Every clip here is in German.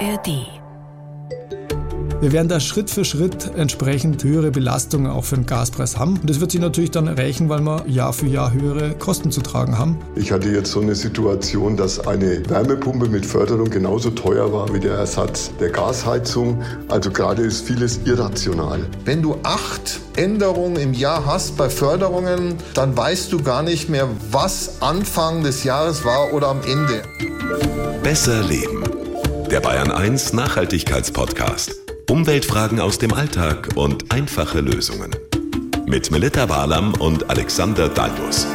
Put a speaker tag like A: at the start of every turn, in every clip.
A: ARD
B: wir werden da Schritt für Schritt entsprechend höhere Belastungen auch für den Gaspreis haben. Und das wird sich natürlich dann rächen, weil wir Jahr für Jahr höhere Kosten zu tragen haben.
C: Ich hatte jetzt so eine Situation, dass eine Wärmepumpe mit Förderung genauso teuer war wie der Ersatz der Gasheizung. Also gerade ist vieles irrational.
D: Wenn du acht Änderungen im Jahr hast bei Förderungen, dann weißt du gar nicht mehr, was Anfang des Jahres war oder am Ende.
A: Besser leben. Der Bayern 1 Nachhaltigkeitspodcast. Umweltfragen aus dem Alltag und einfache Lösungen. Mit Melita Walam und Alexander Dalmus.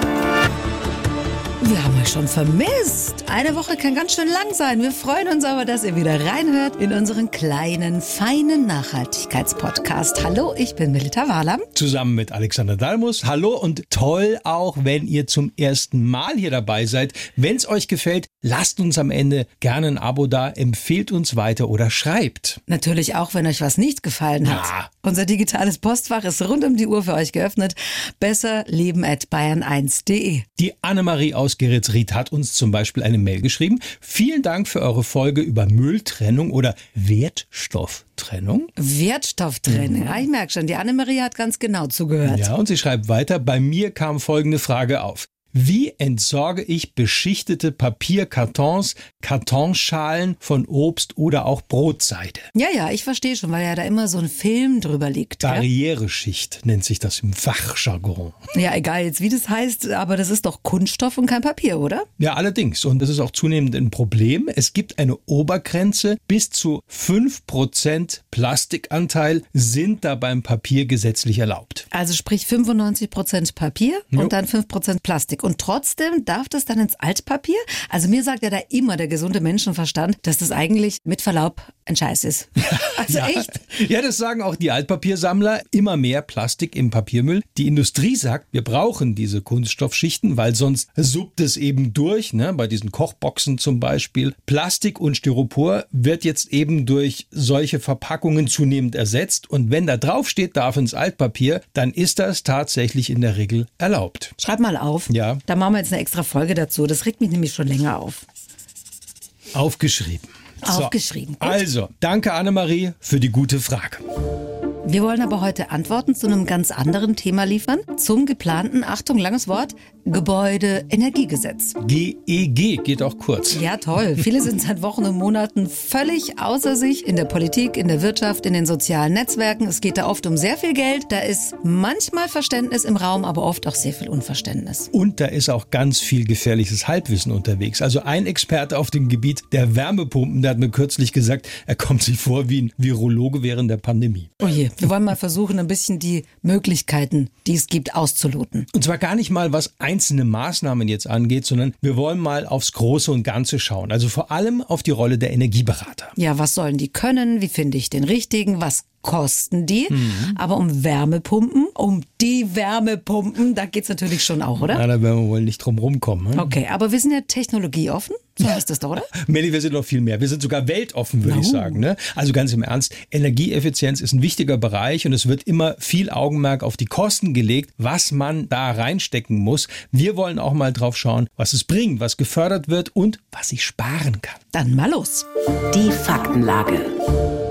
E: Wir haben euch schon vermisst. Eine Woche kann ganz schön lang sein. Wir freuen uns aber, dass ihr wieder reinhört in unseren kleinen, feinen Nachhaltigkeitspodcast. Hallo, ich bin Melita Wahlam.
F: Zusammen mit Alexander Dalmus. Hallo und toll auch, wenn ihr zum ersten Mal hier dabei seid. Wenn es euch gefällt, lasst uns am Ende gerne ein Abo da, empfehlt uns weiter oder schreibt.
E: Natürlich auch, wenn euch was nicht gefallen hat. Ja. Unser digitales Postfach ist rund um die Uhr für euch geöffnet. Besser leben at bayern1.de.
F: Die Annemarie aus Gerätsried hat uns zum Beispiel eine Mail geschrieben. Vielen Dank für eure Folge über Mülltrennung oder Wertstofftrennung.
E: Wertstofftrennung, mhm. ja, ich merke schon, die Annemarie hat ganz genau zugehört.
F: Ja, und sie schreibt weiter, bei mir kam folgende Frage auf. Wie entsorge ich beschichtete Papierkartons, Kartonschalen von Obst oder auch Brotseide?
E: Ja, ja, ich verstehe schon, weil ja da immer so ein Film drüber liegt.
F: Barriereschicht ja? nennt sich das im Fachjargon.
E: Ja, egal jetzt wie das heißt, aber das ist doch Kunststoff und kein Papier, oder?
F: Ja, allerdings. Und das ist auch zunehmend ein Problem. Es gibt eine Obergrenze. Bis zu 5% Plastikanteil sind da beim Papier gesetzlich erlaubt.
E: Also sprich 95% Papier jo. und dann 5% Plastik. Und trotzdem darf das dann ins Altpapier? Also mir sagt ja da immer der gesunde Menschenverstand, dass das eigentlich mit Verlaub ein Scheiß ist. Also
F: ja.
E: echt?
F: Ja, das sagen auch die Altpapiersammler. Immer mehr Plastik im Papiermüll. Die Industrie sagt, wir brauchen diese Kunststoffschichten, weil sonst suppt es eben durch, ne? bei diesen Kochboxen zum Beispiel. Plastik und Styropor wird jetzt eben durch solche Verpackungen zunehmend ersetzt. Und wenn da drauf steht, darf ins Altpapier, dann ist das tatsächlich in der Regel erlaubt.
E: Schreib mal auf.
F: Ja.
E: Da machen wir jetzt eine extra Folge dazu. Das regt mich nämlich schon länger auf.
F: Aufgeschrieben.
E: Aufgeschrieben.
F: So, also, danke Annemarie für die gute Frage.
E: Wir wollen aber heute Antworten zu einem ganz anderen Thema liefern. Zum geplanten, Achtung, langes Wort, Gebäudeenergiegesetz.
F: GEG e geht auch kurz.
E: Ja, toll. Viele sind seit Wochen und Monaten völlig außer sich in der Politik, in der Wirtschaft, in den sozialen Netzwerken. Es geht da oft um sehr viel Geld. Da ist manchmal Verständnis im Raum, aber oft auch sehr viel Unverständnis.
F: Und da ist auch ganz viel gefährliches Halbwissen unterwegs. Also ein Experte auf dem Gebiet der Wärmepumpen, der hat mir kürzlich gesagt, er kommt sich vor wie ein Virologe während der Pandemie.
E: Oh je. Wir wollen mal versuchen, ein bisschen die Möglichkeiten, die es gibt, auszuloten.
F: Und zwar gar nicht mal, was einzelne Maßnahmen jetzt angeht, sondern wir wollen mal aufs Große und Ganze schauen. Also vor allem auf die Rolle der Energieberater.
E: Ja, was sollen die können? Wie finde ich den richtigen? Was kosten die. Mhm. Aber um Wärmepumpen, um die Wärmepumpen, da geht es natürlich schon auch, oder?
F: Ja, da werden wir wohl nicht drum rumkommen.
E: Ne? Okay, aber wir sind ja technologieoffen. So heißt das doch, oder?
F: Melli, wir sind noch viel mehr. Wir sind sogar weltoffen, würde no. ich sagen. Ne? Also ganz im Ernst, Energieeffizienz ist ein wichtiger Bereich und es wird immer viel Augenmerk auf die Kosten gelegt, was man da reinstecken muss. Wir wollen auch mal drauf schauen, was es bringt, was gefördert wird und was ich sparen kann.
E: Dann mal los.
A: Die Faktenlage.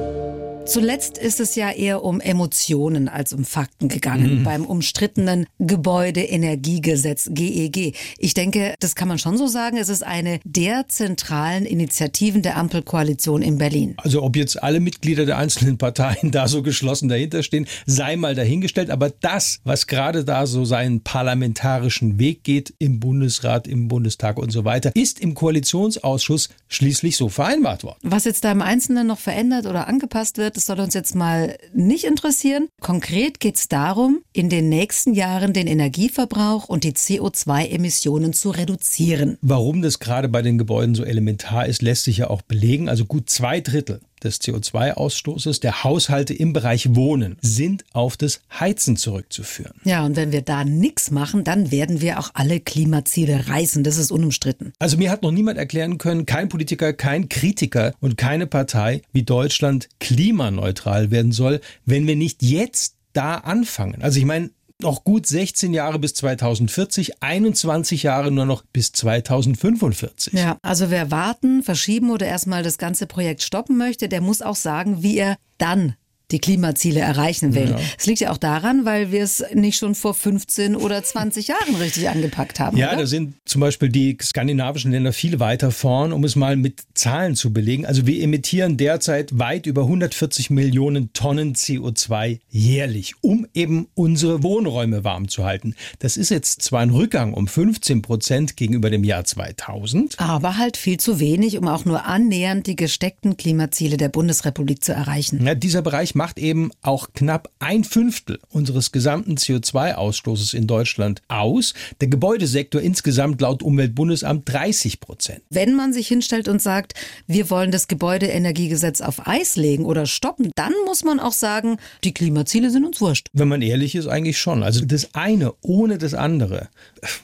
E: Zuletzt ist es ja eher um Emotionen als um Fakten gegangen mhm. beim umstrittenen Gebäudeenergiegesetz GEG. E ich denke, das kann man schon so sagen. Es ist eine der zentralen Initiativen der Ampelkoalition in Berlin.
F: Also ob jetzt alle Mitglieder der einzelnen Parteien da so geschlossen dahinter stehen, sei mal dahingestellt. Aber das, was gerade da so seinen parlamentarischen Weg geht im Bundesrat, im Bundestag und so weiter, ist im Koalitionsausschuss schließlich so vereinbart worden.
E: Was jetzt da im Einzelnen noch verändert oder angepasst wird, das soll uns jetzt mal nicht interessieren. Konkret geht es darum, in den nächsten Jahren den Energieverbrauch und die CO2-Emissionen zu reduzieren.
F: Warum das gerade bei den Gebäuden so elementar ist, lässt sich ja auch belegen. Also gut zwei Drittel des CO2-Ausstoßes der Haushalte im Bereich Wohnen sind auf das Heizen zurückzuführen.
E: Ja, und wenn wir da nichts machen, dann werden wir auch alle Klimaziele reißen. Das ist unumstritten.
F: Also mir hat noch niemand erklären können, kein Politiker, kein Kritiker und keine Partei, wie Deutschland klimaneutral werden soll, wenn wir nicht jetzt da anfangen. Also ich meine, Noch gut 16 Jahre bis 2040, 21 Jahre nur noch bis 2045.
E: Ja, also wer warten, verschieben oder erstmal das ganze Projekt stoppen möchte, der muss auch sagen, wie er dann die Klimaziele erreichen will. Es ja. liegt ja auch daran, weil wir es nicht schon vor 15 oder 20 Jahren richtig angepackt haben.
F: Ja,
E: oder?
F: da sind zum Beispiel die skandinavischen Länder viel weiter vorn, um es mal mit Zahlen zu belegen. Also wir emittieren derzeit weit über 140 Millionen Tonnen CO2 jährlich, um eben unsere Wohnräume warm zu halten. Das ist jetzt zwar ein Rückgang um 15 Prozent gegenüber dem Jahr 2000.
E: Aber halt viel zu wenig, um auch nur annähernd die gesteckten Klimaziele der Bundesrepublik zu erreichen.
F: Ja, dieser Bereich macht eben auch knapp ein Fünftel unseres gesamten CO2-Ausstoßes in Deutschland aus. Der Gebäudesektor insgesamt laut Umweltbundesamt 30 Prozent.
E: Wenn man sich hinstellt und sagt, wir wollen das Gebäudeenergiegesetz auf Eis legen oder stoppen, dann muss man auch sagen, die Klimaziele sind uns wurscht.
F: Wenn man ehrlich ist, eigentlich schon. Also das eine ohne das andere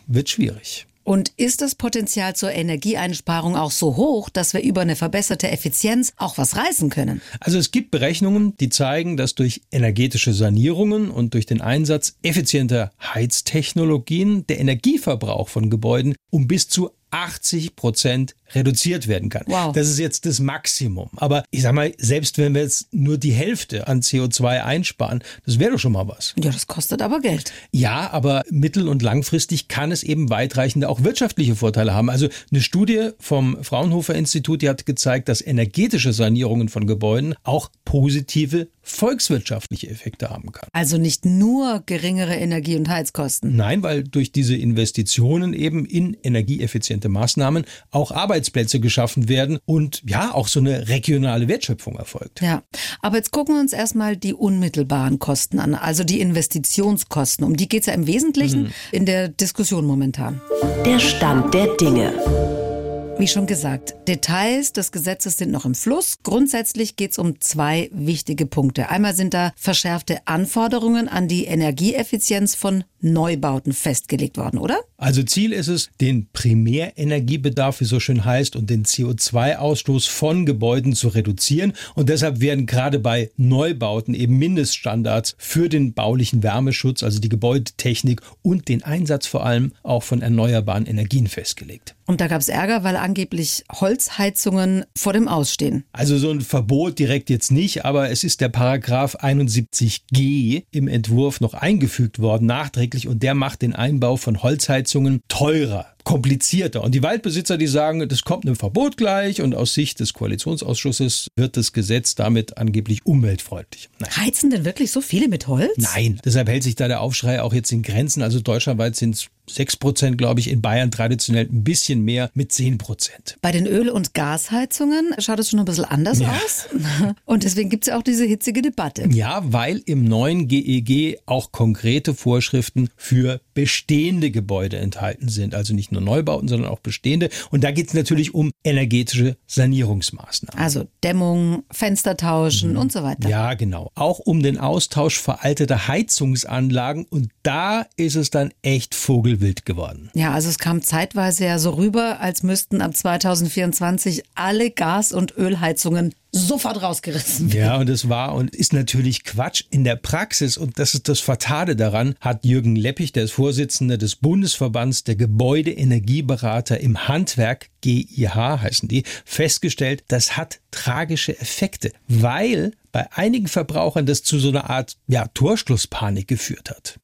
F: wird schwierig.
E: Und ist das Potenzial zur Energieeinsparung auch so hoch, dass wir über eine verbesserte Effizienz auch was reißen können?
F: Also es gibt Berechnungen, die zeigen, dass durch energetische Sanierungen und durch den Einsatz effizienter Heiztechnologien der Energieverbrauch von Gebäuden um bis zu 80 Prozent reduziert werden kann. Wow. Das ist jetzt das Maximum. Aber ich sag mal, selbst wenn wir jetzt nur die Hälfte an CO2 einsparen, das wäre doch schon mal was.
E: Ja, das kostet aber Geld.
F: Ja, aber mittel- und langfristig kann es eben weitreichende auch wirtschaftliche Vorteile haben. Also eine Studie vom Fraunhofer Institut, die hat gezeigt, dass energetische Sanierungen von Gebäuden auch positive volkswirtschaftliche Effekte haben kann.
E: Also nicht nur geringere Energie- und Heizkosten.
F: Nein, weil durch diese Investitionen eben in energieeffiziente Maßnahmen auch Arbeitsplätze geschaffen werden und ja, auch so eine regionale Wertschöpfung erfolgt.
E: Ja, aber jetzt gucken wir uns erstmal die unmittelbaren Kosten an, also die Investitionskosten. Um die geht es ja im Wesentlichen mhm. in der Diskussion momentan.
G: Der Stand der Dinge.
E: Wie schon gesagt, Details des Gesetzes sind noch im Fluss. Grundsätzlich geht es um zwei wichtige Punkte. Einmal sind da verschärfte Anforderungen an die Energieeffizienz von Neubauten festgelegt worden, oder?
F: Also Ziel ist es, den Primärenergiebedarf, wie so schön heißt, und den CO2-Ausstoß von Gebäuden zu reduzieren. Und deshalb werden gerade bei Neubauten eben Mindeststandards für den baulichen Wärmeschutz, also die Gebäudetechnik und den Einsatz vor allem auch von erneuerbaren Energien festgelegt.
E: Und da gab es Ärger, weil angeblich Holzheizungen vor dem Ausstehen.
F: Also so ein Verbot direkt jetzt nicht, aber es ist der Paragraph 71g im Entwurf noch eingefügt worden, nachträglich, und der macht den Einbau von Holzheizungen teurer komplizierter. Und die Waldbesitzer, die sagen, das kommt einem Verbot gleich und aus Sicht des Koalitionsausschusses wird das Gesetz damit angeblich umweltfreundlich.
E: Nein. Heizen denn wirklich so viele mit Holz?
F: Nein, deshalb hält sich da der Aufschrei auch jetzt in Grenzen. Also deutschlandweit sind es 6 Prozent, glaube ich, in Bayern traditionell ein bisschen mehr mit 10 Prozent.
E: Bei den Öl- und Gasheizungen schaut es schon ein bisschen anders ja. aus. Und deswegen gibt es ja auch diese hitzige Debatte.
F: Ja, weil im neuen GEG e auch konkrete Vorschriften für bestehende Gebäude enthalten sind. Also nicht nur Neubauten, sondern auch bestehende. Und da geht es natürlich um energetische Sanierungsmaßnahmen.
E: Also Dämmung, Fenster tauschen mhm. und so weiter.
F: Ja, genau. Auch um den Austausch veralteter Heizungsanlagen. Und da ist es dann echt Vogel wild geworden.
E: Ja, also es kam zeitweise ja so rüber, als müssten ab 2024 alle Gas- und Ölheizungen sofort rausgerissen
F: werden. Ja, und es war und ist natürlich Quatsch. In der Praxis, und das ist das Fatale daran, hat Jürgen Leppich, der ist Vorsitzender des Bundesverbands der Gebäudeenergieberater im Handwerk, GIH heißen die, festgestellt, das hat tragische Effekte, weil bei einigen Verbrauchern das zu so einer Art ja, Torschlusspanik geführt hat.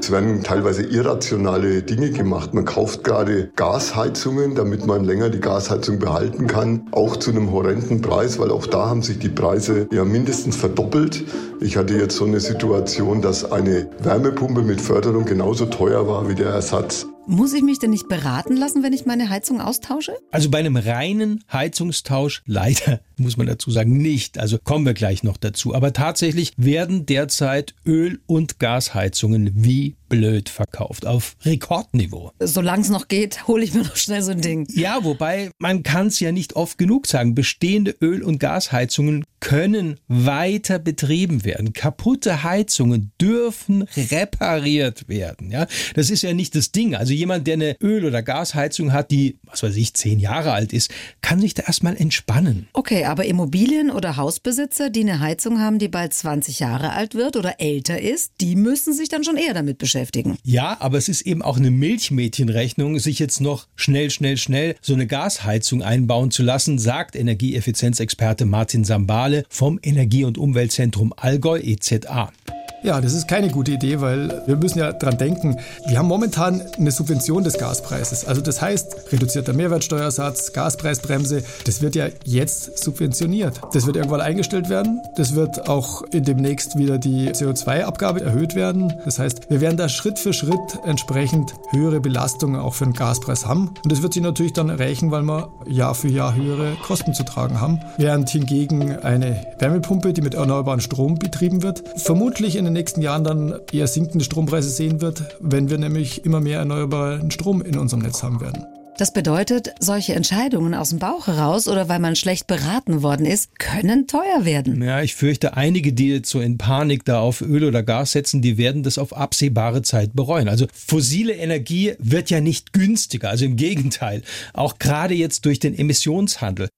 C: Es werden teilweise irrationale Dinge gemacht. Man kauft gerade Gasheizungen, damit man länger die Gasheizung behalten kann, auch zu einem horrenden Preis, weil auch da haben sich die Preise ja mindestens verdoppelt. Ich hatte jetzt so eine Situation, dass eine Wärmepumpe mit Förderung genauso teuer war wie der Ersatz.
E: Muss ich mich denn nicht beraten lassen, wenn ich meine Heizung austausche?
F: Also bei einem reinen Heizungstausch leider muss man dazu sagen nicht. Also kommen wir gleich noch dazu. Aber tatsächlich werden derzeit Öl- und Gasheizungen wie blöd verkauft, auf Rekordniveau.
E: Solange es noch geht, hole ich mir noch schnell so ein Ding.
F: Ja, wobei man kann es ja nicht oft genug sagen. Bestehende Öl- und Gasheizungen können weiter betrieben werden. Kaputte Heizungen dürfen repariert werden. Ja, das ist ja nicht das Ding. Also jemand, der eine Öl- oder Gasheizung hat, die, was weiß ich, zehn Jahre alt ist, kann sich da erstmal entspannen.
E: Okay, aber Immobilien- oder Hausbesitzer, die eine Heizung haben, die bald 20 Jahre alt wird oder älter ist, die müssen sich dann schon eher damit beschäftigen.
F: Ja, aber es ist eben auch eine Milchmädchenrechnung, sich jetzt noch schnell, schnell, schnell so eine Gasheizung einbauen zu lassen, sagt Energieeffizienzexperte Martin Sambale vom Energie- und Umweltzentrum Allgäu EZA.
B: Ja, das ist keine gute Idee, weil wir müssen ja dran denken, wir haben momentan eine Subvention des Gaspreises. Also das heißt, reduzierter Mehrwertsteuersatz, Gaspreisbremse, das wird ja jetzt subventioniert. Das wird irgendwann eingestellt werden. Das wird auch in demnächst wieder die CO2-Abgabe erhöht werden. Das heißt, wir werden da Schritt für Schritt entsprechend höhere Belastungen auch für den Gaspreis haben. Und das wird sich natürlich dann rächen, weil wir Jahr für Jahr höhere Kosten zu tragen haben. Während hingegen eine Wärmepumpe, die mit erneuerbarem Strom betrieben wird, vermutlich in den nächsten Jahren dann eher sinkende Strompreise sehen wird, wenn wir nämlich immer mehr erneuerbaren Strom in unserem Netz haben werden.
E: Das bedeutet, solche Entscheidungen aus dem Bauch heraus oder weil man schlecht beraten worden ist, können teuer werden.
F: Ja, ich fürchte, einige, die jetzt so in Panik da auf Öl oder Gas setzen, die werden das auf absehbare Zeit bereuen. Also fossile Energie wird ja nicht günstiger, also im Gegenteil. Auch gerade jetzt durch den Emissionshandel.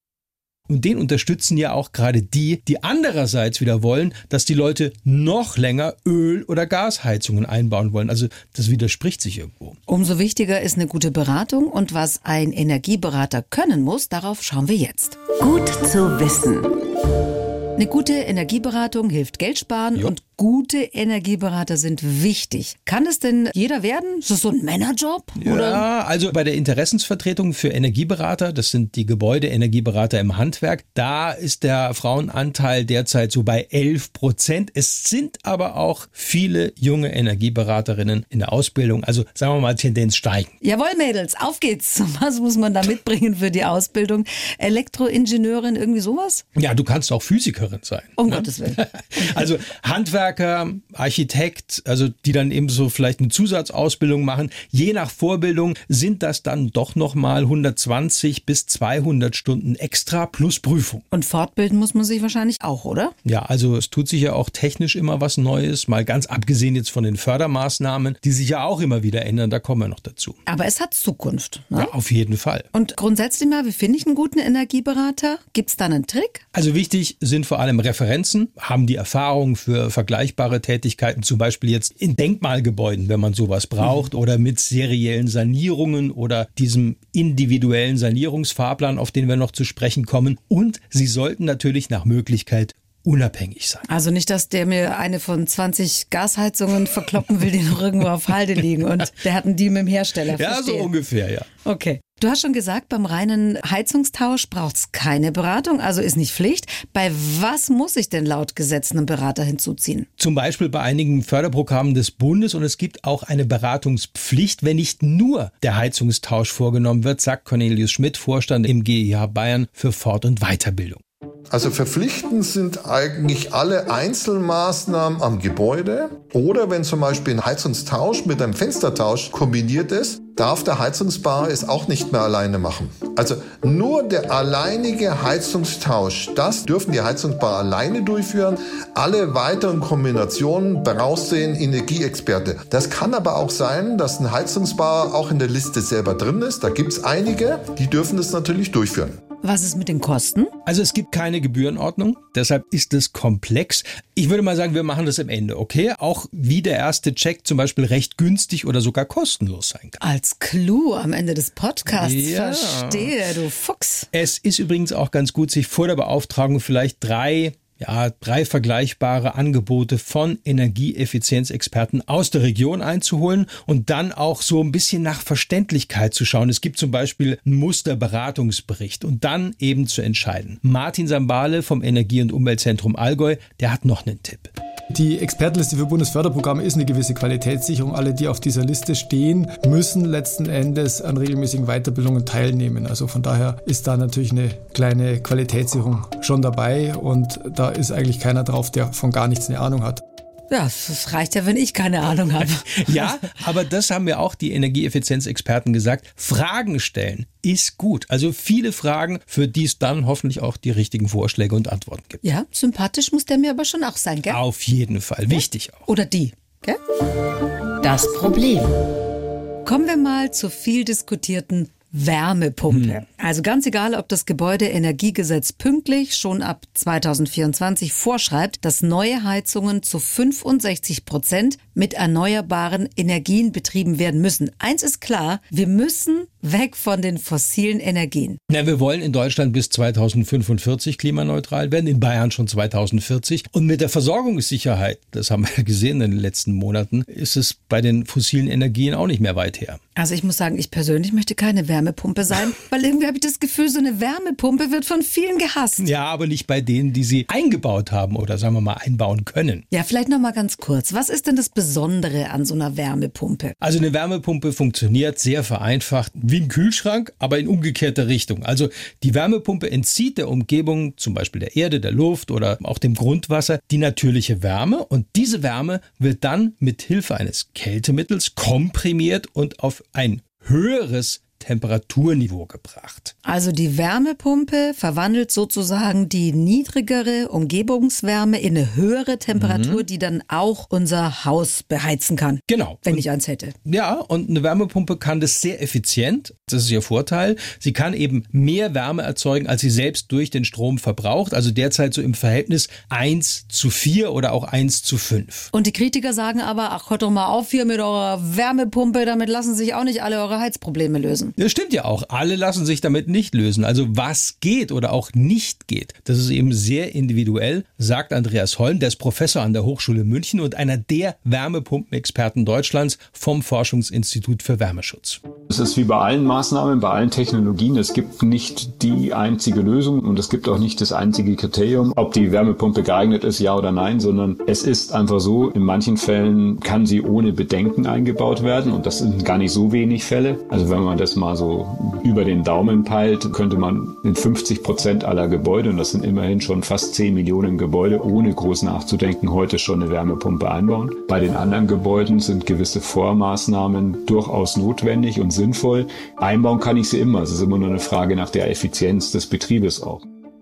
F: Und den unterstützen ja auch gerade die, die andererseits wieder wollen, dass die Leute noch länger Öl- oder Gasheizungen einbauen wollen. Also das widerspricht sich irgendwo.
E: Umso wichtiger ist eine gute Beratung und was ein Energieberater können muss, darauf schauen wir jetzt.
G: Gut zu wissen.
E: Eine gute Energieberatung hilft Geld sparen
F: Jo.
E: und gute Energieberater sind wichtig. Kann es denn jeder werden? Ist das so ein Männerjob? Oder?
F: Ja, also bei der Interessensvertretung für Energieberater, das sind die Gebäudeenergieberater im Handwerk, da ist der Frauenanteil derzeit so bei 11 Prozent. Es sind aber auch viele junge Energieberaterinnen in der Ausbildung. Also sagen wir mal Tendenz steigen.
E: Jawohl, Mädels, auf geht's. Was muss man da mitbringen für die Ausbildung? Elektroingenieurin, irgendwie sowas?
F: Ja, du kannst auch Physikerin sein.
E: Um Gottes Willen.
F: Also Handwerker, Architekt, also die dann eben so vielleicht eine Zusatzausbildung machen. Je nach Vorbildung sind das dann doch nochmal 120 bis 200 Stunden extra plus Prüfung.
E: Und fortbilden muss man sich wahrscheinlich auch, oder?
F: Ja, also es tut sich ja auch technisch immer was Neues, mal ganz abgesehen jetzt von den Fördermaßnahmen, die sich ja auch immer wieder ändern, da kommen wir noch dazu.
E: Aber es hat Zukunft. Ne?
F: Ja, auf jeden Fall.
E: Und grundsätzlich mal, wie finde ich einen guten Energieberater? Gibt's da einen Trick?
F: Also wichtig sind vor allem Referenzen, haben die Erfahrung für vergleichbare Tätigkeiten, zum Beispiel jetzt in Denkmalgebäuden, wenn man sowas braucht, oder mit seriellen Sanierungen oder diesem individuellen Sanierungsfahrplan, auf den wir noch zu sprechen kommen. Und sie sollten natürlich nach Möglichkeit unabhängig sein.
E: Also nicht, dass der mir eine von 20 Gasheizungen verkloppen will, die noch irgendwo auf Halde liegen und der hat einen Deal mit dem Hersteller.
F: Ja, so
E: Verstehe.
F: ungefähr, ja.
E: Okay. Du hast schon gesagt, beim reinen Heizungstausch braucht's keine Beratung, also ist nicht Pflicht. Bei was muss ich denn laut Gesetz einen Berater hinzuziehen?
F: Zum Beispiel bei einigen Förderprogrammen des Bundes und es gibt auch eine Beratungspflicht, wenn nicht nur der Heizungstausch vorgenommen wird, sagt Cornelius Schmidt, Vorstand im GEH Bayern für Fort- und Weiterbildung.
D: Also verpflichtend sind eigentlich alle Einzelmaßnahmen am Gebäude oder wenn zum Beispiel ein Heizungstausch mit einem Fenstertausch kombiniert ist, darf der Heizungsbauer es auch nicht mehr alleine machen. Also nur der alleinige Heizungstausch, das dürfen die Heizungsbauer alleine durchführen. Alle weiteren Kombinationen brauchst du den Energieexperte. Das kann aber auch sein, dass ein Heizungsbauer auch in der Liste selber drin ist. Da gibt's einige, die dürfen das natürlich durchführen.
E: Was ist mit den Kosten?
F: Also es gibt keine Gebührenordnung, deshalb ist es komplex. Ich würde mal sagen, wir machen das am Ende, okay? Auch wie der erste Check zum Beispiel recht günstig oder sogar kostenlos sein kann.
E: Als Clou am Ende des Podcasts.
F: Ja.
E: Verstehe, du Fuchs.
F: Es ist übrigens auch ganz gut, sich vor der Beauftragung vielleicht drei ja, drei vergleichbare Angebote von Energieeffizienzexperten aus der Region einzuholen und dann auch so ein bisschen nach Verständlichkeit zu schauen. Es gibt zum Beispiel einen Musterberatungsbericht und dann eben zu entscheiden. Martin Sambale vom Energie- und Umweltzentrum Allgäu, der hat noch einen Tipp.
B: Die Expertenliste für Bundesförderprogramme ist eine gewisse Qualitätssicherung. Alle, die auf dieser Liste stehen, müssen letzten Endes an regelmäßigen Weiterbildungen teilnehmen. Also von daher ist da natürlich eine kleine Qualitätssicherung schon dabei und da ist eigentlich keiner drauf, der von gar nichts eine Ahnung hat.
E: Ja, das reicht ja, wenn ich keine Ahnung habe.
F: Ja, aber das haben mir auch die Energieeffizienzexperten gesagt. Fragen stellen ist gut. Also viele Fragen, für die es dann hoffentlich auch die richtigen Vorschläge und Antworten gibt.
E: Ja, sympathisch muss der mir aber schon auch sein, gell?
F: Auf jeden Fall. Wichtig auch.
E: Oder die, gell?
G: Das Problem.
E: Kommen wir mal zur viel diskutierten Wärmepumpe. Hm. Also ganz egal, ob das Gebäudeenergiegesetz pünktlich schon ab 2024 vorschreibt, dass neue Heizungen zu 65 Prozent mit erneuerbaren Energien betrieben werden müssen. Eins ist klar, wir müssen weg von den fossilen Energien.
F: Ja, wir wollen in Deutschland bis 2045 klimaneutral werden, in Bayern schon 2040. Und mit der Versorgungssicherheit, das haben wir gesehen in den letzten Monaten, ist es bei den fossilen Energien auch nicht mehr weit her.
E: Also ich muss sagen, ich persönlich möchte keine Wärmepumpe sein, weil irgendwie habe ich das Gefühl, so eine Wärmepumpe wird von vielen gehasst.
F: Ja, aber nicht bei denen, die sie eingebaut haben oder sagen wir mal einbauen können.
E: Ja, vielleicht noch mal ganz kurz. Was ist denn das Besondere an so einer Wärmepumpe?
F: Also eine Wärmepumpe funktioniert sehr vereinfacht wie ein Kühlschrank, aber in umgekehrter Richtung. Also die Wärmepumpe entzieht der Umgebung, zum Beispiel der Erde, der Luft oder auch dem Grundwasser, die natürliche Wärme und diese Wärme wird dann mit Hilfe eines Kältemittels komprimiert und auf ein höheres Temperaturniveau gebracht.
E: Also die Wärmepumpe verwandelt sozusagen die niedrigere Umgebungswärme in eine höhere Temperatur, mhm. die dann auch unser Haus beheizen kann.
F: Genau.
E: Wenn und, ich eins hätte.
F: Ja, und eine Wärmepumpe kann das sehr effizient. Das ist ihr Vorteil. Sie kann eben mehr Wärme erzeugen, als sie selbst durch den Strom verbraucht. Also derzeit so im Verhältnis 1 zu 4 oder auch 1 zu 5.
E: Und die Kritiker sagen aber, ach, hört doch mal auf hier mit eurer Wärmepumpe, damit lassen sich auch nicht alle eure Heizprobleme lösen.
F: Das stimmt ja auch. Alle lassen sich damit nicht lösen. Also was geht oder auch nicht geht, das ist eben sehr individuell, sagt Andreas Holm, der ist Professor an der Hochschule München und einer der Wärmepumpenexperten Deutschlands vom Forschungsinstitut für Wärmeschutz.
H: Es ist wie bei allen Maßnahmen, bei allen Technologien, es gibt nicht die einzige Lösung und es gibt auch nicht das einzige Kriterium, ob die Wärmepumpe geeignet ist, ja oder nein, sondern es ist einfach so, in manchen Fällen kann sie ohne Bedenken eingebaut werden und das sind gar nicht so wenig Fälle. Also wenn man das mal so über den Daumen peilt, könnte man in 50 Prozent aller Gebäude, und das sind immerhin schon fast 10 Millionen Gebäude, ohne groß nachzudenken, heute schon eine Wärmepumpe einbauen. Bei den anderen Gebäuden sind gewisse Vormaßnahmen durchaus notwendig und sinnvoll. Einbauen kann ich sie immer. Es ist immer nur eine Frage nach der Effizienz des Betriebes auch.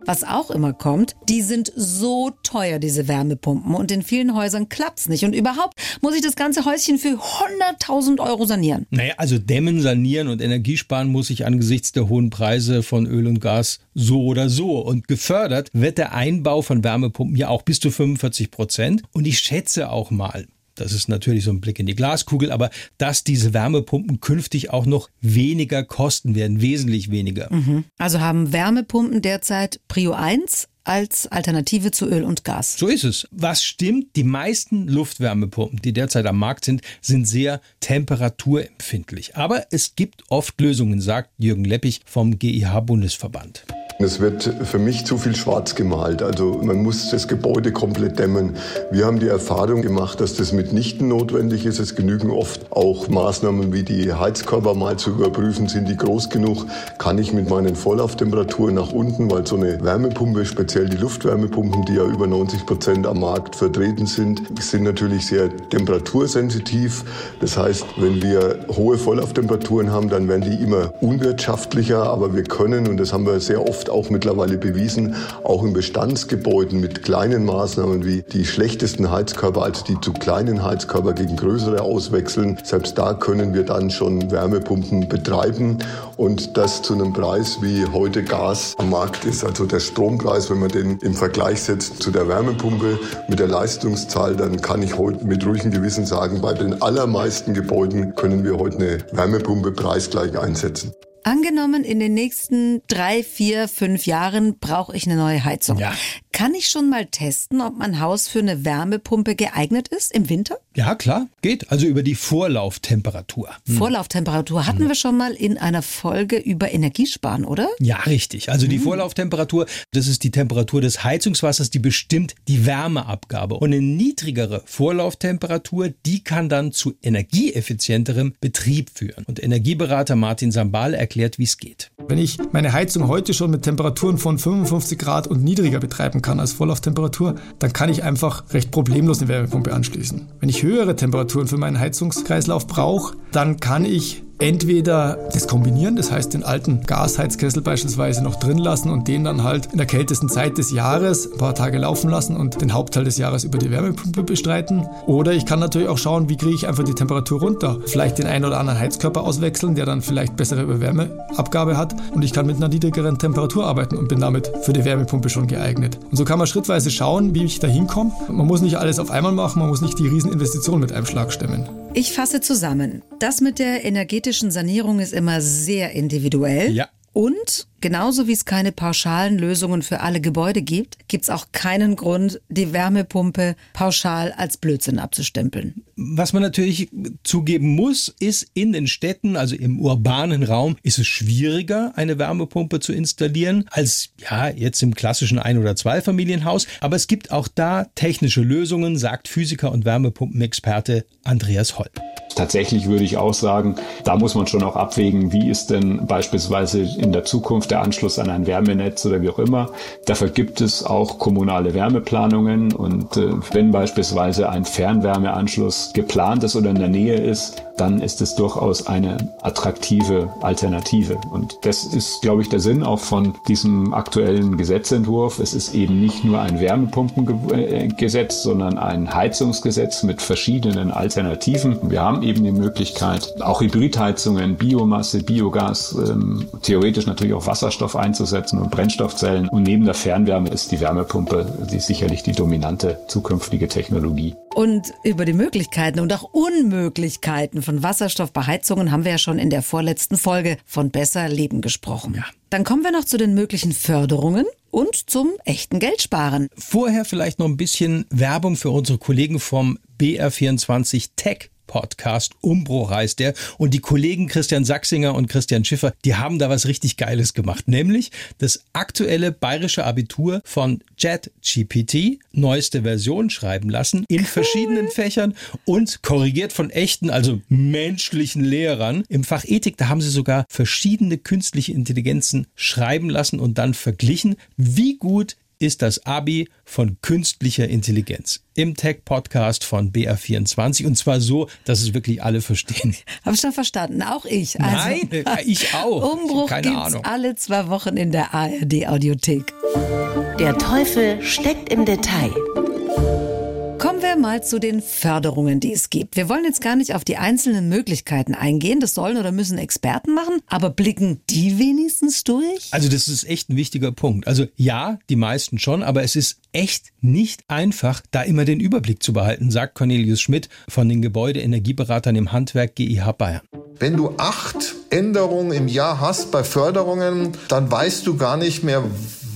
E: Was auch immer kommt, die sind so teuer, diese Wärmepumpen. Und in vielen Häusern klappt's nicht. Und überhaupt muss ich das ganze Häuschen für 100.000 Euro sanieren.
F: Naja, also dämmen, sanieren und Energiesparen muss ich angesichts der hohen Preise von Öl und Gas so oder so. Und gefördert wird der Einbau von Wärmepumpen ja auch bis zu 45 Prozent. Und ich schätze auch mal, das ist natürlich so ein Blick in die Glaskugel, aber dass diese Wärmepumpen künftig auch noch weniger kosten werden, wesentlich weniger.
E: Mhm. Also haben Wärmepumpen derzeit Prio 1 als Alternative zu Öl und Gas.
F: So ist es. Was stimmt? Die meisten Luftwärmepumpen, die derzeit am Markt sind, sind sehr temperaturempfindlich. Aber es gibt oft Lösungen, sagt Jürgen Leppich vom GIH-Bundesverband.
C: Es wird für mich zu viel schwarz gemalt. Also man muss das Gebäude komplett dämmen. Wir haben die Erfahrung gemacht, dass das mitnichten notwendig ist. Es genügen oft auch Maßnahmen wie die Heizkörper mal zu überprüfen. Sind die groß genug? Kann ich mit meinen Vorlauftemperaturen nach unten, weil so eine Wärmepumpe, speziell die Luftwärmepumpen, die ja über 90 Prozent am Markt vertreten sind, sind natürlich sehr temperatursensitiv. Das heißt, wenn wir hohe Vorlauftemperaturen haben, dann werden die immer unwirtschaftlicher. Aber wir können, und das haben wir sehr oft auch mittlerweile bewiesen, auch in Bestandsgebäuden mit kleinen Maßnahmen wie die schlechtesten Heizkörper, also die zu kleinen Heizkörper gegen größere auswechseln. Selbst da können wir dann schon Wärmepumpen betreiben und das zu einem Preis, wie heute Gas am Markt ist. Also der Strompreis, wenn man den im Vergleich setzt zu der Wärmepumpe mit der Leistungszahl, dann kann ich heute mit ruhigem Gewissen sagen, bei den allermeisten Gebäuden können wir heute eine Wärmepumpe preisgleich einsetzen.
E: Angenommen, in den nächsten drei, vier, fünf Jahren brauche ich eine neue Heizung. Ja. Kann ich schon mal testen, ob mein Haus für eine Wärmepumpe geeignet ist im Winter?
F: Ja, klar, geht. Also über die Vorlauftemperatur.
E: Hm. Vorlauftemperatur hatten hm. wir schon mal in einer Folge über Energiesparen, oder?
F: Ja, richtig. Also die hm. Vorlauftemperatur, das ist die Temperatur des Heizungswassers, die bestimmt die Wärmeabgabe. Und eine niedrigere Vorlauftemperatur, die kann dann zu energieeffizienterem Betrieb führen. Und Energieberater Martin Sambal erklärt, wie es geht.
B: Wenn ich meine Heizung heute schon mit Temperaturen von 55 Grad und niedriger betreiben kann als Vorlauftemperatur, dann kann ich einfach recht problemlos eine Wärmepumpe anschließen. Wenn ich höhere Temperaturen für meinen Heizungskreislauf brauche, dann kann ich entweder das kombinieren, das heißt den alten Gasheizkessel beispielsweise noch drin lassen und den dann halt in der kältesten Zeit des Jahres ein paar Tage laufen lassen und den Hauptteil des Jahres über die Wärmepumpe bestreiten. Oder ich kann natürlich auch schauen, wie kriege ich einfach die Temperatur runter. Vielleicht den einen oder anderen Heizkörper auswechseln, der dann vielleicht bessere Wärmeabgabe hat und ich kann mit einer niedrigeren Temperatur arbeiten und bin damit für die Wärmepumpe schon geeignet. Und so kann man schrittweise schauen, wie ich da hinkomme. Man muss nicht alles auf einmal machen, man muss nicht die Rieseninvestition mit einem Schlag stemmen.
E: Ich fasse zusammen. Das mit der energetischen Sanierung ist immer sehr individuell.
F: Ja.
E: Und genauso wie es keine pauschalen Lösungen für alle Gebäude gibt, gibt es auch keinen Grund, die Wärmepumpe pauschal als Blödsinn abzustempeln.
F: Was man natürlich zugeben muss, ist in den Städten, also im urbanen Raum, ist es schwieriger, eine Wärmepumpe zu installieren, als ja jetzt im klassischen Ein- oder Zweifamilienhaus. Aber es gibt auch da technische Lösungen, sagt Physiker und Wärmepumpenexperte Andreas Holl.
H: Tatsächlich würde ich auch sagen, da muss man schon auch abwägen, wie ist denn beispielsweise in der Zukunft der Anschluss an ein Wärmenetz oder wie auch immer. Dafür gibt es auch kommunale Wärmeplanungen und äh, wenn beispielsweise ein Fernwärmeanschluss geplant ist oder in der Nähe ist, dann ist es durchaus eine attraktive Alternative. Und das ist, glaube ich, der Sinn auch von diesem aktuellen Gesetzentwurf. Es ist eben nicht nur ein Wärmepumpengesetz, sondern ein Heizungsgesetz mit verschiedenen Alternativen. Wir haben eben die Möglichkeit, auch Hybridheizungen, Biomasse, Biogas, ähm, theoretisch natürlich auch Wasserstoff einzusetzen und Brennstoffzellen. Und neben der Fernwärme ist die Wärmepumpe die sicherlich die dominante zukünftige Technologie.
E: Und über die Möglichkeiten und auch Unmöglichkeiten von Wasserstoffbeheizungen haben wir ja schon in der vorletzten Folge von Besser Leben gesprochen.
F: Ja.
E: Dann kommen wir noch zu den möglichen Förderungen und zum echten Geldsparen.
F: Vorher vielleicht noch ein bisschen Werbung für unsere Kollegen vom BR24 Tech Podcast. Umbruch heißt der. Und die Kollegen Christian Sachsinger und Christian Schiffer, die haben da was richtig Geiles gemacht. Nämlich das aktuelle bayerische Abitur von JetGPT, neueste Version schreiben lassen, in cool. verschiedenen Fächern und korrigiert von echten, also menschlichen Lehrern. Im Fach Ethik, da haben sie sogar verschiedene künstliche Intelligenzen schreiben lassen und dann verglichen, wie gut ist das Abi von künstlicher Intelligenz im Tech-Podcast von BR24 und zwar so, dass es wirklich alle verstehen.
E: Hab ich schon verstanden, auch ich.
F: Also, Nein, ich auch.
E: Umbruch
F: Keine
E: gibt's
F: Ahnung.
E: alle zwei Wochen in der ARD-Audiothek.
G: Der Teufel steckt im Detail.
E: Kommen wir mal zu den Förderungen, die es gibt. Wir wollen jetzt gar nicht auf die einzelnen Möglichkeiten eingehen. Das sollen oder müssen Experten machen. Aber blicken die wenigstens durch?
F: Also das ist echt ein wichtiger Punkt. Also ja, die meisten schon, aber es ist echt nicht einfach, da immer den Überblick zu behalten, sagt Cornelius Schmidt von den Gebäudeenergieberatern im Handwerk GIH Bayern.
D: Wenn du acht Änderungen im Jahr hast bei Förderungen, dann weißt du gar nicht mehr,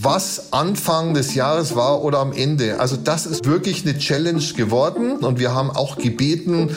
D: was Anfang des Jahres war oder am Ende. Also das ist wirklich eine Challenge geworden und wir haben auch gebeten,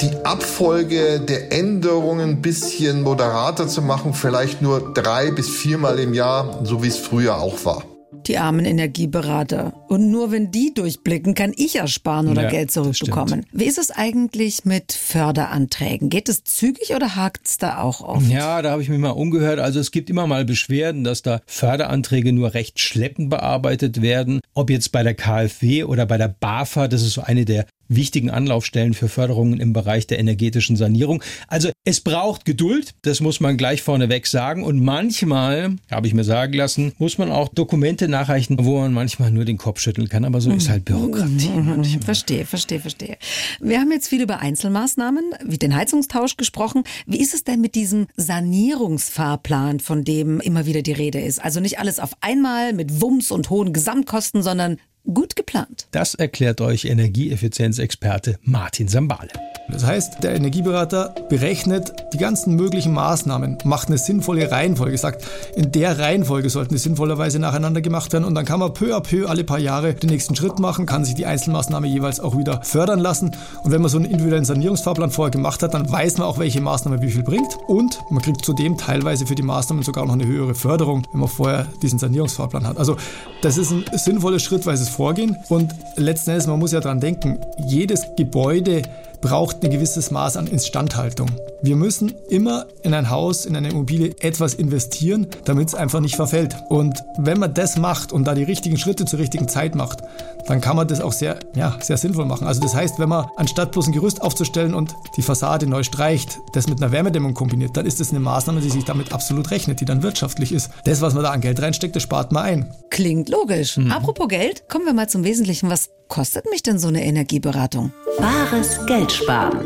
D: die Abfolge der Änderungen ein bisschen moderater zu machen, vielleicht nur drei bis viermal im Jahr, so wie es früher auch war.
E: Die armen Energieberater. Und nur wenn die durchblicken, kann ich ja sparen oder
F: Ja,
E: Geld zurückbekommen. Wie ist es eigentlich mit Förderanträgen? Geht es zügig oder hakt es da auch oft?
F: Ja, da habe ich mich mal umgehört. Also es gibt immer mal Beschwerden, dass da Förderanträge nur recht schleppend bearbeitet werden. Ob jetzt bei der KfW oder bei der BAFA, das ist so eine der wichtigen Anlaufstellen für Förderungen im Bereich der energetischen Sanierung. Also es braucht Geduld, das muss man gleich vorneweg sagen. Und manchmal, habe ich mir sagen lassen, muss man auch Dokumente nachreichen, wo man manchmal nur den Kopf schütteln kann. Aber so ist halt Bürokratie. manchmal.
E: Verstehe, verstehe, verstehe. Wir haben jetzt viel über Einzelmaßnahmen wie den Heizungstausch gesprochen. Wie ist es denn mit diesem Sanierungsfahrplan, von dem immer wieder die Rede ist? Also nicht alles auf einmal mit Wumms und hohen Gesamtkosten, sondern gut geplant.
F: Das erklärt euch Energieeffizienzexperte Martin Sambale.
B: Das heißt, der Energieberater berechnet die ganzen möglichen Maßnahmen, macht eine sinnvolle Reihenfolge, sagt, in der Reihenfolge sollten die sinnvollerweise nacheinander gemacht werden und dann kann man peu à peu alle paar Jahre den nächsten Schritt machen, kann sich die Einzelmaßnahme jeweils auch wieder fördern lassen und wenn man so einen individuellen Sanierungsfahrplan vorher gemacht hat, dann weiß man auch, welche Maßnahme wie viel bringt und man kriegt zudem teilweise für die Maßnahmen sogar noch eine höhere Förderung, wenn man vorher diesen Sanierungsfahrplan hat. Also das ist ein sinnvolles schrittweises Vorgehen und letzten Endes, man muss ja dran denken, jedes Gebäude braucht ein gewisses Maß an Instandhaltung. Wir müssen immer in ein Haus, in eine Immobilie etwas investieren, damit es einfach nicht verfällt. Und wenn man das macht und da die richtigen Schritte zur richtigen Zeit macht, dann kann man das auch sehr, ja, sehr sinnvoll machen. Also das heißt, wenn man anstatt bloß ein Gerüst aufzustellen und die Fassade neu streicht, das mit einer Wärmedämmung kombiniert, dann ist das eine Maßnahme, die sich damit absolut rechnet, die dann wirtschaftlich ist. Das, was man da an Geld reinsteckt, das spart man ein.
E: Klingt logisch. Mhm. Apropos Geld, kommen wir mal zum Wesentlichen. Was kostet mich denn so eine Energieberatung?
G: Wahres Geld sparen.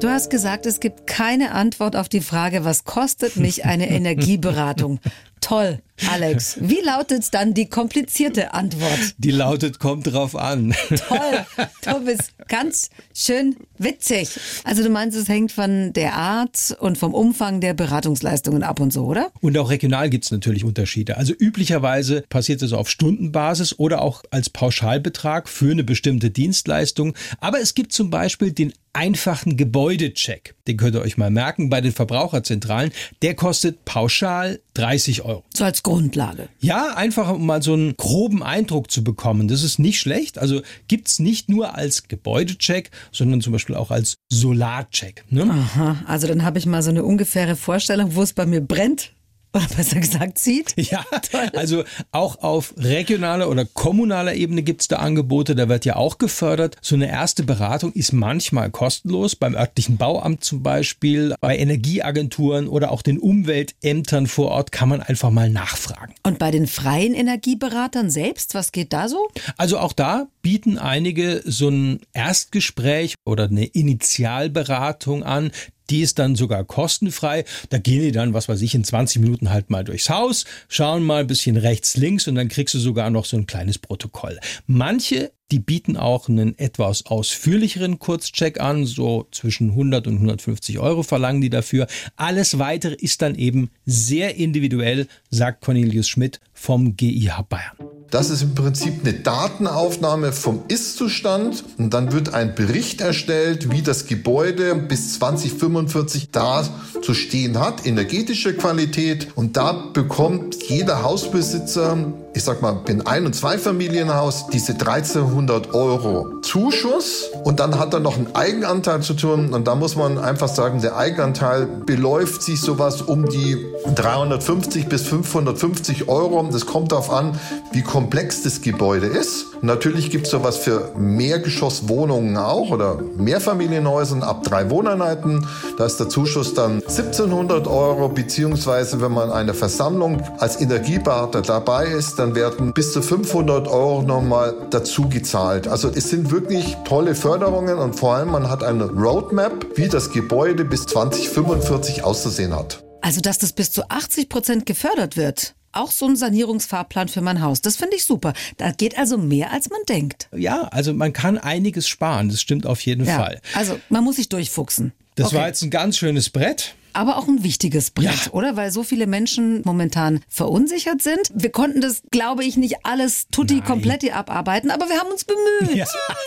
E: Du hast gesagt, es gibt keine Antwort auf die Frage, was kostet mich eine Energieberatung? Toll, Alex. Wie lautet dann die komplizierte Antwort?
F: Die lautet, kommt drauf an.
E: Toll, du bist ganz schön witzig. Also du meinst, es hängt von der Art und vom Umfang der Beratungsleistungen ab und so, oder?
F: Und auch regional gibt es natürlich Unterschiede. Also üblicherweise passiert es auf Stundenbasis oder auch als Pauschalbetrag für eine bestimmte Dienstleistung. Aber es gibt zum Beispiel den einfachen Gebäudecheck. Den könnt ihr euch mal merken bei den Verbraucherzentralen. Der kostet pauschal 30 Euro.
E: So als Grundlage.
F: Ja, einfach um mal so einen groben Eindruck zu bekommen. Das ist nicht schlecht. Also gibt es nicht nur als Gebäudecheck, sondern zum Beispiel auch als Solarcheck.
E: Ne? Aha, also dann habe ich mal so eine ungefähre Vorstellung, wo es bei mir brennt oder besser gesagt zieht.
F: Ja, Toll. also auch auf regionaler oder kommunaler Ebene gibt es da Angebote, da wird ja auch gefördert. So eine erste Beratung ist manchmal kostenlos, beim örtlichen Bauamt zum Beispiel, bei Energieagenturen oder auch den Umweltämtern vor Ort kann man einfach mal nachfragen.
E: Und bei den freien Energieberatern selbst, was geht da so?
F: Also auch da bieten einige so ein Erstgespräch oder eine Initialberatung an, die ist dann sogar kostenfrei. Da gehen die dann, was weiß ich, in 20 Minuten halt mal durchs Haus, schauen mal ein bisschen rechts, links und dann kriegst du sogar noch so ein kleines Protokoll. Manche die bieten auch einen etwas ausführlicheren Kurzcheck an, so zwischen 100 und 150 Euro verlangen die dafür. Alles weitere ist dann eben sehr individuell, sagt Cornelius Schmidt vom GIH Bayern.
D: Das ist im Prinzip eine Datenaufnahme vom Ist-Zustand und dann wird ein Bericht erstellt, wie das Gebäude bis 2045 da zu stehen hat, energetische Qualität. Und da bekommt jeder Hausbesitzer, ich sag mal, bin Ein- und Zweifamilienhaus, diese 1300 Euro Zuschuss und dann hat er noch einen Eigenanteil zu tun und da muss man einfach sagen, der Eigenanteil beläuft sich sowas um die 350 bis 550 Euro. Das kommt darauf an, wie komplex das Gebäude ist. Natürlich gibt es sowas für Mehrgeschosswohnungen auch oder Mehrfamilienhäusern ab drei Wohneinheiten. Da ist der Zuschuss dann 1700 Euro, beziehungsweise wenn man eine Versammlung als Energieberater dabei ist, dann werden bis zu 500 Euro nochmal dazu gezahlt. Also es sind wirklich tolle Förderungen und vor allem man hat eine Roadmap, wie das Gebäude bis 2045 auszusehen hat.
E: Also dass das bis zu 80 Prozent gefördert wird auch so ein Sanierungsfahrplan für mein Haus. Das finde ich super. Da geht also mehr, als man denkt.
F: Ja, also man kann einiges sparen. Das stimmt auf jeden ja, Fall.
E: Also man muss sich durchfuchsen.
F: Das okay. war jetzt ein ganz schönes Brett
E: aber auch ein wichtiges Brett, ja. oder? Weil so viele Menschen momentan verunsichert sind. Wir konnten das, glaube ich, nicht alles tutti kompletti abarbeiten, aber wir haben uns bemüht. Ja,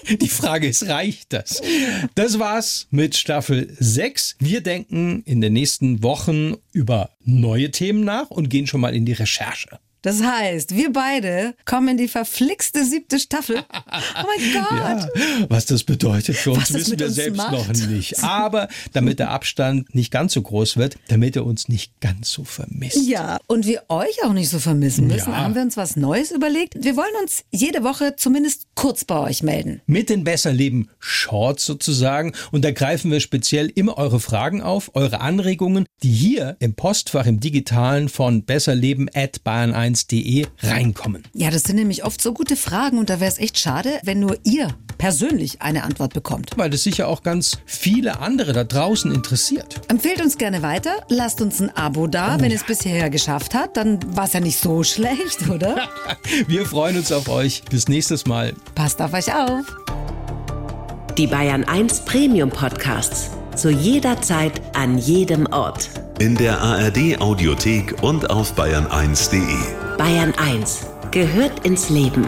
F: die Frage ist, reicht das? Das war's mit Staffel 6. Wir denken in den nächsten Wochen über neue Themen nach und gehen schon mal in die Recherche.
E: Das heißt, wir beide kommen in die verflixte siebte Staffel. Oh mein Gott. Ja,
F: was das bedeutet für uns, wissen wir uns selbst macht. noch nicht. Aber damit der Abstand nicht ganz so groß wird, damit er uns nicht ganz so vermisst.
E: Ja, und wir euch auch nicht so vermissen müssen, ja. haben wir uns was Neues überlegt. Wir wollen uns jede Woche zumindest kurz bei euch melden.
F: Mit den Besserleben Shorts sozusagen. Und da greifen wir speziell immer eure Fragen auf, eure Anregungen, die hier im Postfach im Digitalen von besserleben at bayern 1 1de reinkommen?
E: Ja, das sind nämlich oft so gute Fragen und da wäre es echt schade, wenn nur ihr persönlich eine Antwort bekommt.
F: Weil das sicher auch ganz viele andere da draußen interessiert.
E: Empfehlt uns gerne weiter, lasst uns ein Abo da. Oh, wenn ja. es bisher geschafft hat, dann war es ja nicht so schlecht, oder?
F: Wir freuen uns auf euch. Bis nächstes Mal.
E: Passt auf euch auf.
G: Die Bayern 1 Premium Podcasts. Zu jeder Zeit, an jedem Ort.
A: In der ARD Audiothek und auf bayern1.de.
G: Bayern 1 gehört ins Leben.